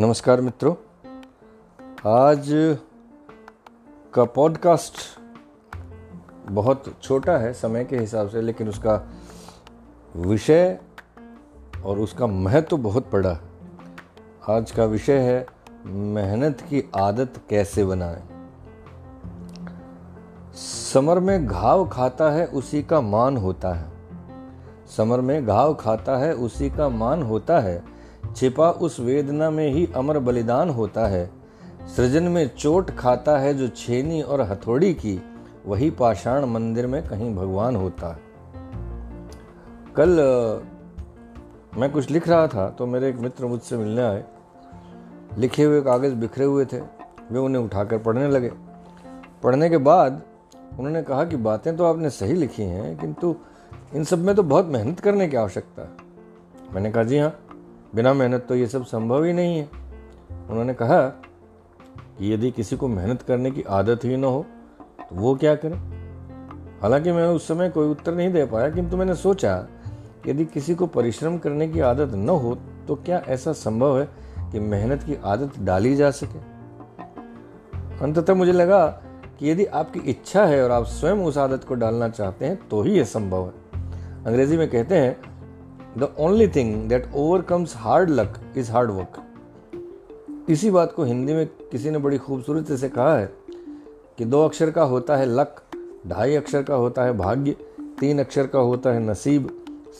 नमस्कार मित्रों। आज का पॉडकास्ट बहुत छोटा है, समय के हिसाब से, लेकिन उसका विषय और उसका महत्व तो बहुत बड़ा है। आज का विषय है, मेहनत की आदत कैसे बनाएँ। समर में घाव खाता है, उसी का मान होता है। समर में घाव खाता है, उसी का मान होता है छिपा उस वेदना में ही अमर बलिदान होता है। सृजन में चोट खाता है जो छेनी और हथौड़ी की, वही पाषाण मंदिर में कहीं भगवान होता। है कल मैं कुछ लिख रहा था तो मेरे एक मित्र मुझसे मिलने आए। लिखे हुए कागज़ बिखरे हुए थे, वे उन्हें उठाकर पढ़ने लगे। पढ़ने के बाद उन्होंने कहा कि बातें तो आपने सही लिखी हैं, किंतु इन सब में तो बहुत मेहनत करने की आवश्यकता। है मैंने कहा, जी हाँ। बिना मेहनत तो ये सब संभव ही नहीं है। उन्होंने कहा कि यदि किसी को मेहनत करने की आदत ही ना हो तो वो क्या करे? हालाँकि मैं उस समय कोई उत्तर नहीं दे पाया, किंतु मैंने सोचा, यदि किसी को परिश्रम करने की आदत न हो तो क्या ऐसा संभव है कि मेहनत की आदत डाली जा सके? अंततः मुझे लगा कि यदि आपकी इच्छा है और आप स्वयं उस आदत को डालना चाहते हैं तो ही यह संभव है। अंग्रेज़ी में कहते हैं the only thing that overcomes hard luck is hard work इसी बात को हिंदी में किसी ने बड़ी खूबसूरती से कहा है कि दो अक्षर का होता है लक, ढाई अक्षर का होता है भाग्य, तीन अक्षर का होता है नसीब,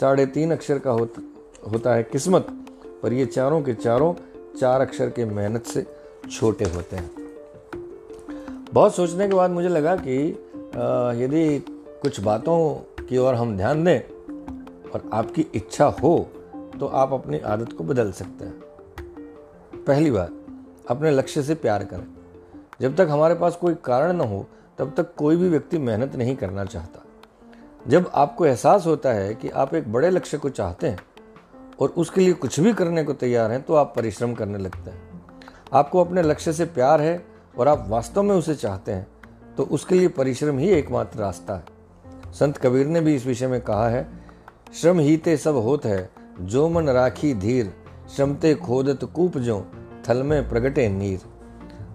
साढ़े तीन अक्षर का होता होता है किस्मत, पर ये चारों के चारों चार अक्षर के मेहनत से छोटे होते हैं। बहुत सोचने के बाद मुझे लगा कि यदि कुछ बातों की ओर हम ध्यान दें और आपकी इच्छा हो तो आप अपनी आदत को बदल सकते हैं। पहली बात, अपने लक्ष्य से प्यार करें। जब तक हमारे पास कोई कारण न हो, तब तक कोई भी व्यक्ति मेहनत नहीं करना चाहता। जब आपको एहसास होता है कि आप एक बड़े लक्ष्य को चाहते हैं और उसके लिए कुछ भी करने को तैयार हैं तो आप परिश्रम करने लगते हैं। आपको अपने लक्ष्य से प्यार है और आप वास्तव में उसे चाहते हैं तो उसके लिए परिश्रम ही एकमात्र रास्ता है। संत कबीर ने भी इस विषय में कहा है श्रम ही ते सब होत है, जो मन राखी धीर, श्रमते खोदत कूप जो थल में प्रगटे नीर।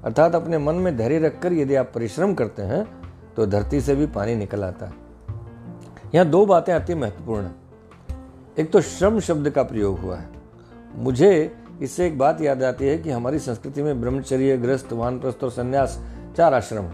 अर्थात अपने मन में धैर्य रखकर यदि आप परिश्रम करते हैं तो धरती से भी पानी निकल आता है। यहाँ दो बातें अति महत्वपूर्ण हैं। एक तो श्रम शब्द का प्रयोग हुआ है। मुझे इससे एक बात याद आती है कि हमारी संस्कृति में ब्रह्मचर्य ग्रस्त वानप्रस्थ और संन्यास चार आश्रम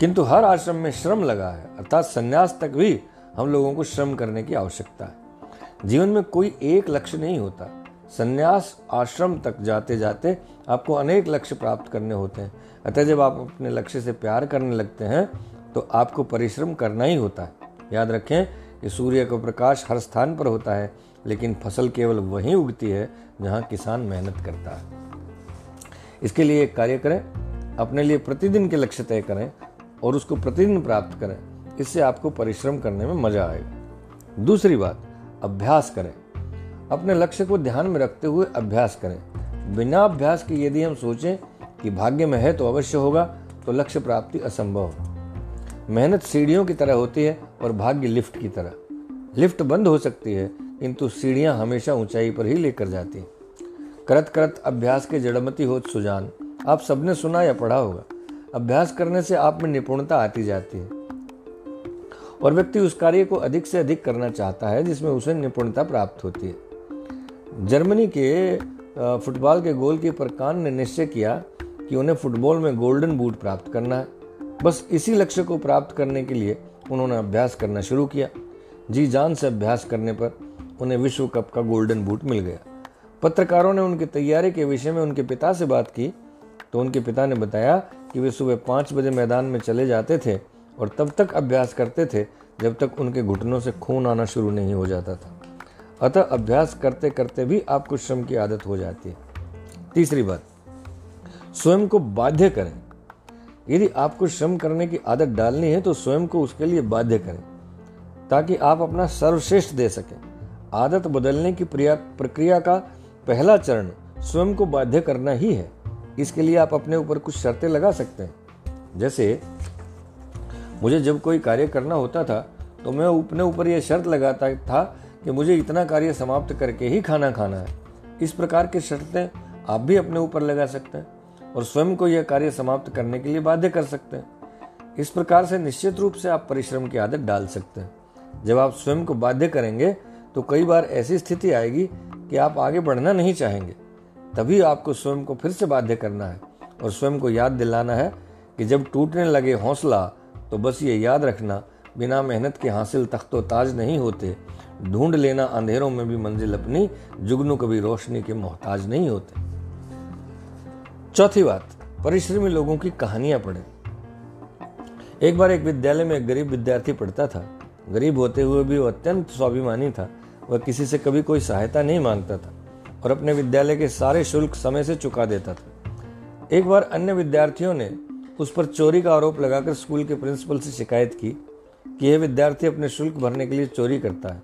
किंतु हर आश्रम में श्रम लगा है, अर्थात संन्यास तक भी हम लोगों को श्रम करने की आवश्यकता है। जीवन में कोई एक लक्ष्य नहीं होता। संन्यास आश्रम तक जाते जाते आपको अनेक लक्ष्य प्राप्त करने होते हैं। अतः जब आप अपने लक्ष्य से प्यार करने लगते हैं तो आपको परिश्रम करना ही होता है। याद रखें कि सूर्य का प्रकाश हर स्थान पर होता है, लेकिन फ़सल केवल वहीं उगती है जहाँ किसान मेहनत करता है। इसके लिए एक कार्य करें, अपने लिए प्रतिदिन के लक्ष्य तय करें और उसको प्रतिदिन प्राप्त करें। इससे आपको परिश्रम करने में मज़ा आएगा। दूसरी बात, अभ्यास करें। अपने लक्ष्य को ध्यान में रखते हुए अभ्यास करें। बिना अभ्यास के यदि हम सोचें कि भाग्य में है तो अवश्य होगा तो लक्ष्य प्राप्ति असंभव मेहनत सीढ़ियों की तरह होती है और भाग्य लिफ्ट की तरह। लिफ्ट बंद हो सकती है, किंतु सीढ़ियाँ हमेशा ऊंचाई पर ही लेकर जाती हैं। करत करत अभ्यास के जड़मती हो सुजान। आप सबने सुना या पढ़ा होगा। अभ्यास करने से आप में निपुणता आती जाती है। और व्यक्ति उस कार्य को अधिक से अधिक करना चाहता है, जिसमें उसे निपुणता प्राप्त होती है। जर्मनी के फुटबॉल के गोलकीपर कान ने निश्चय किया कि उन्हें फुटबॉल में गोल्डन बूट प्राप्त करना है। बस इसी लक्ष्य को प्राप्त करने के लिए उन्होंने अभ्यास करना शुरू किया। जी जान से अभ्यास करने पर उन्हें विश्व कप का गोल्डन बूट मिल गया। पत्रकारों ने उनकी तैयारी के विषय में उनके पिता से बात की तो उनके पिता ने बताया कि वे सुबह पाँच बजे मैदान में चले जाते थे और तब तक अभ्यास करते थे जब तक उनके घुटनों से खून आना शुरू नहीं हो जाता था। अतः अभ्यास करते करते भी आपको श्रम की आदत हो जाती है। तीसरी बात, स्वयं को बाध्य करें। यदि आपको श्रम करने की आदत डालनी है तो स्वयं को उसके लिए बाध्य करें, ताकि आप अपना सर्वश्रेष्ठ दे सकें। आदत बदलने की प्रक्रिया का पहला चरण स्वयं को बाध्य करना ही है। इसके लिए आप अपने ऊपर कुछ शर्तें लगा सकते हैं। जैसे मुझे जब कोई कार्य करना होता था तो मैं अपने ऊपर यह शर्त लगाता था कि मुझे इतना कार्य समाप्त करके ही खाना खाना है। इस प्रकार की शर्तें आप भी अपने ऊपर लगा सकते हैं और स्वयं को यह कार्य समाप्त करने के लिए बाध्य कर सकते हैं। इस प्रकार से निश्चित रूप से आप परिश्रम की आदत डाल सकते हैं। जब आप स्वयं को बाध्य करेंगे तो कई बार ऐसी स्थिति आएगी कि आप आगे बढ़ना नहीं चाहेंगे। तभी आपको स्वयं को फिर से बाध्य करना है और स्वयं को याद दिलाना है कि जब टूटने लगे हौसला तो बस ये याद रखना, बिना मेहनत के हासिल तख्तो ताज नहीं होते। ढूंढ लेना अंधेरों में भी मंजिल अपनी, जुगनू कभी रोशनी के मोहताज नहीं होते। चौथी बात परिश्रमी लोगों की कहानियाँ पढ़े। एक बार एक विद्यालय में एक गरीब विद्यार्थी पढ़ता था। गरीब होते हुए भी वो अत्यंत स्वाभिमानी था। वह किसी से कभी कोई सहायता नहीं माँगता था और अपने विद्यालय के सारे शुल्क समय से चुका देता था। एक बार अन्य विद्यार्थियों ने उस पर चोरी का आरोप लगाकर स्कूल के प्रिंसिपल से शिकायत की कि यह विद्यार्थी अपने शुल्क भरने के लिए चोरी करता है।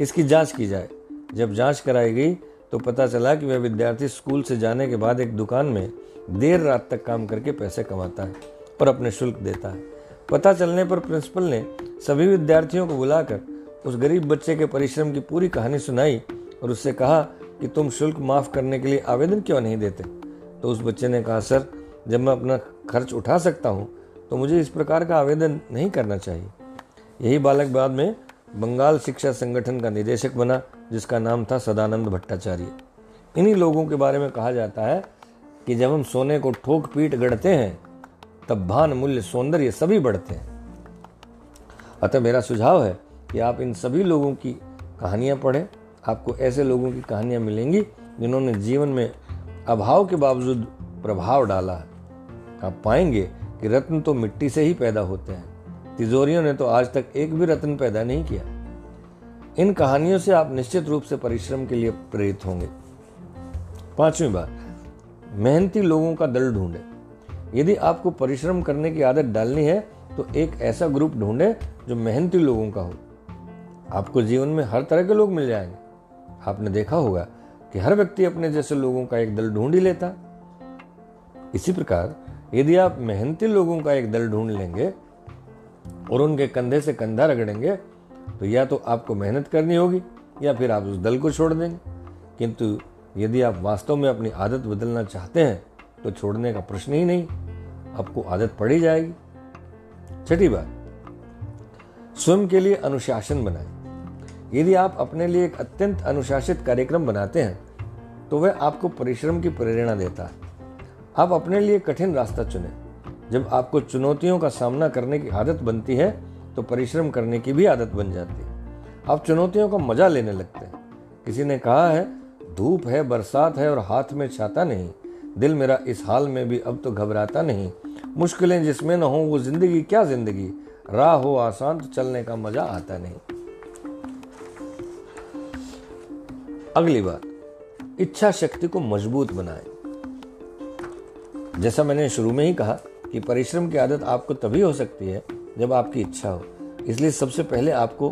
इसकी जाँच की जाए। जब जाँच कराई गई तो पता चला कि वह विद्यार्थी स्कूल से जाने के बाद एक दुकान में देर रात तक काम करके पैसे कमाता है और अपने शुल्क देता है। पता चलने पर प्रिंसिपल ने सभी विद्यार्थियों को बुलाकर उस गरीब बच्चे के परिश्रम की पूरी कहानी सुनाई और उससे कहा कि तुम शुल्क माफ़ करने के लिए आवेदन क्यों नहीं देते? तो उस बच्चे ने कहा, सर जब मैं अपना खर्च उठा सकता हूँ तो मुझे इस प्रकार का आवेदन नहीं करना चाहिए। यही बालक बाद में बंगाल शिक्षा संगठन का निदेशक बना, जिसका नाम था सदानंद भट्टाचार्य। इन्हीं लोगों के बारे में कहा जाता है कि जब हम सोने को ठोक पीट गढ़ते हैं, तब भान मूल्य सौंदर्य सभी बढ़ते हैं। अतः मेरा सुझाव है कि आप इन सभी लोगों की कहानियाँ पढ़ें। आपको ऐसे लोगों की कहानियाँ मिलेंगी जिन्होंने जीवन में अभाव के बावजूद प्रभाव डाला है। आप पाएँगे कि रत्न तो मिट्टी से ही पैदा होते हैं। तिजोरियों ने तो आज तक एक भी रत्न पैदा नहीं किया। इन कहानियों से आप निश्चित रूप से परिश्रम के लिए प्रेरित होंगे। पांचवी बात, मेहनती लोगों का दल ढूंढे। यदि आपको परिश्रम करने की आदत डालनी है तो एक ऐसा ग्रुप ढूंढे जो मेहनती लोगों का हो। आपको जीवन में हर तरह के लोग मिल जाएँगे। आपने देखा होगा कि हर व्यक्ति अपने जैसे लोगों का एक दल ढूंढ ही लेता। इसी प्रकार यदि आप मेहनती लोगों का एक दल ढूंढ लेंगे और उनके कंधे से कंधा रगड़ेंगे तो या तो आपको मेहनत करनी होगी, या फिर आप उस दल को छोड़ देंगे। किंतु यदि आप वास्तव में अपनी आदत बदलना चाहते हैं तो छोड़ने का प्रश्न ही नहीं, आपको आदत पड़ी जाएगी। छठी बात, स्वयं के लिए अनुशासन बनाए। यदि आप अपने लिए एक अत्यंत अनुशासित कार्यक्रम बनाते हैं तो वह आपको परिश्रम की प्रेरणा देता है। आप अपने लिए कठिन रास्ता चुने। जब आपको चुनौतियों का सामना करने की आदत बनती है तो परिश्रम करने की भी आदत बन जाती है। आप चुनौतियों का मज़ा लेने लगते हैं। किसी ने कहा है, धूप है, बरसात है और हाथ में छाता नहीं। दिल मेरा इस हाल में भी अब तो घबराता नहीं। मुश्किलें जिसमें न हो, वो ज़िंदगी, क्या ज़िंदगी? राह हो आसान तो चलने का मज़ा आता नहीं। अगली बात इच्छा शक्ति को मज़बूत बनाए। जैसा मैंने शुरू में ही कहा कि परिश्रम की आदत आपको तभी हो सकती है जब आपकी इच्छा हो। इसलिए सबसे पहले आपको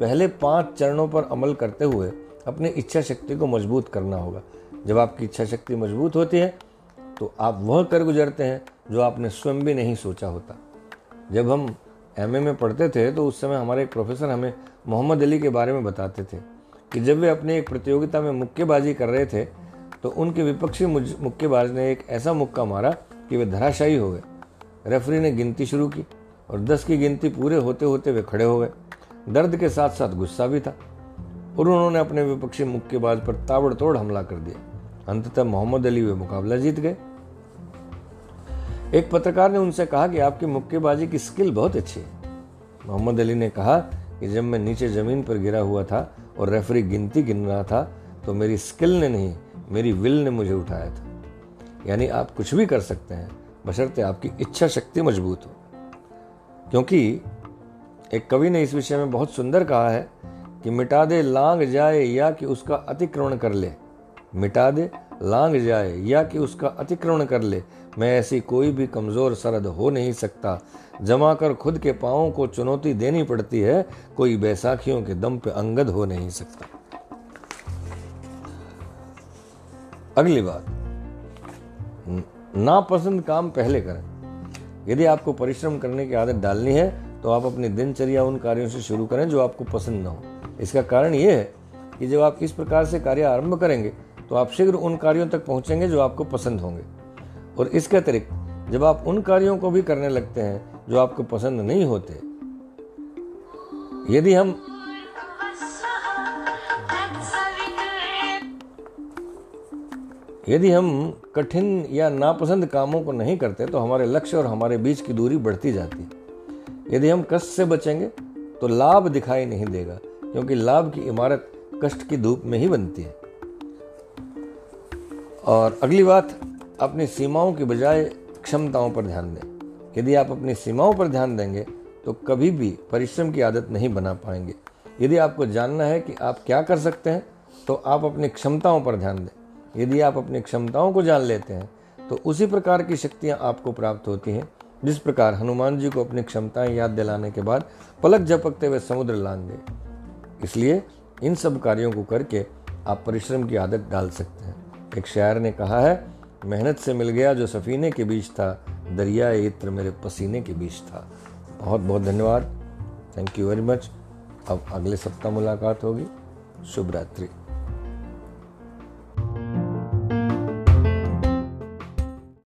पहले पाँच चरणों पर अमल करते हुए अपनी इच्छा शक्ति को मज़बूत करना होगा। जब आपकी इच्छा शक्ति मज़बूत होती है तो आप वह कर गुजरते हैं जो आपने स्वयं भी नहीं सोचा होता। जब हम एमए में पढ़ते थे तो उस समय हमारे एक प्रोफेसर हमें मोहम्मद अली के बारे में बताते थे कि जब वे अपनी एक प्रतियोगिता में मुक्केबाजी कर रहे थे तो उनके विपक्षी मुक्केबाज ने एक ऐसा मुक्का मारा कि वे धराशायी हो गए। रेफरी ने गिनती शुरू की और दस की गिनती पूरे होते होते वे खड़े हो गए। दर्द के साथ साथ गुस्सा भी था और उन्होंने अपने विपक्षी मुक्केबाज पर ताबड़तोड़ हमला कर दिया। अंततः मोहम्मद अली वे मुकाबला जीत गए। एक पत्रकार ने उनसे कहा कि आपकी मुक्केबाजी की स्किल बहुत अच्छी है। मोहम्मद अली ने कहा कि जब मैं नीचे ज़मीन पर गिरा हुआ था और रेफरी गिनती गिन रहा था तो मेरी स्किल ने नहीं मेरी विल ने मुझे उठाया था। यानी आप कुछ भी कर सकते हैं, बशर्ते आपकी इच्छा शक्ति मज़बूत हो। क्योंकि एक कवि ने इस विषय में बहुत सुंदर कहा है कि मिटा दे लांग जाए या कि उसका अतिक्रमण कर ले। मिटा दे लांग जाए या कि उसका अतिक्रमण कर ले। मैं ऐसी कोई भी कमज़ोर सरद हो नहीं सकता। जमा कर खुद के पाओ को चुनौती देनी पड़ती है, कोई बैसाखियों के दम पे अंगद हो नहीं सकता। अगली बात। नापसंद काम पहले करें। यदि आपको परिश्रम करने की आदत डालनी है तो आप अपनी दिनचर्या उन कार्यों से शुरू करें जो आपको पसंद न हो। इसका कारण यह है कि जब आप इस प्रकार से कार्य आरंभ करेंगे तो आप शीघ्र उन कार्यों तक पहुँचेंगे जो आपको पसंद होंगे। और इसके अतिरिक्त, जब आप उन कार्यों को भी करने लगते हैं जो आपको पसंद नहीं होते, यदि हम यदि हम कठिन या नापसंद कामों को नहीं करते तो हमारे लक्ष्य और हमारे बीच की दूरी बढ़ती जाती है। यदि हम कष्ट से बचेंगे तो लाभ दिखाई नहीं देगा, क्योंकि लाभ की इमारत कष्ट की धूप में ही बनती है। और अगली बात, अपनी सीमाओं की बजाय क्षमताओं पर ध्यान दें। यदि आप अपनी सीमाओं पर ध्यान देंगे तो कभी भी परिश्रम की आदत नहीं बना पाएँगे। यदि आपको जानना है कि आप क्या कर सकते हैं तो आप अपनी क्षमताओं पर ध्यान दें। यदि आप अपनी क्षमताओं को जान लेते हैं तो उसी प्रकार की शक्तियाँ आपको प्राप्त होती हैं, जिस प्रकार हनुमान जी को अपनी क्षमताएँ याद दिलाने के बाद पलक झपकते हुए समुद्र लांग गए इसलिए इन सब कार्यों को करके आप परिश्रम की आदत डाल सकते हैं। एक शायर ने कहा है, मेहनत से मिल गया जो सफीने के बीच था, दरिया इत्र मेरे पसीने के बीच था। बहुत बहुत धन्यवाद। थैंक यू वेरी मच अब अगले सप्ताह मुलाकात होगी। शुभ रात्रि।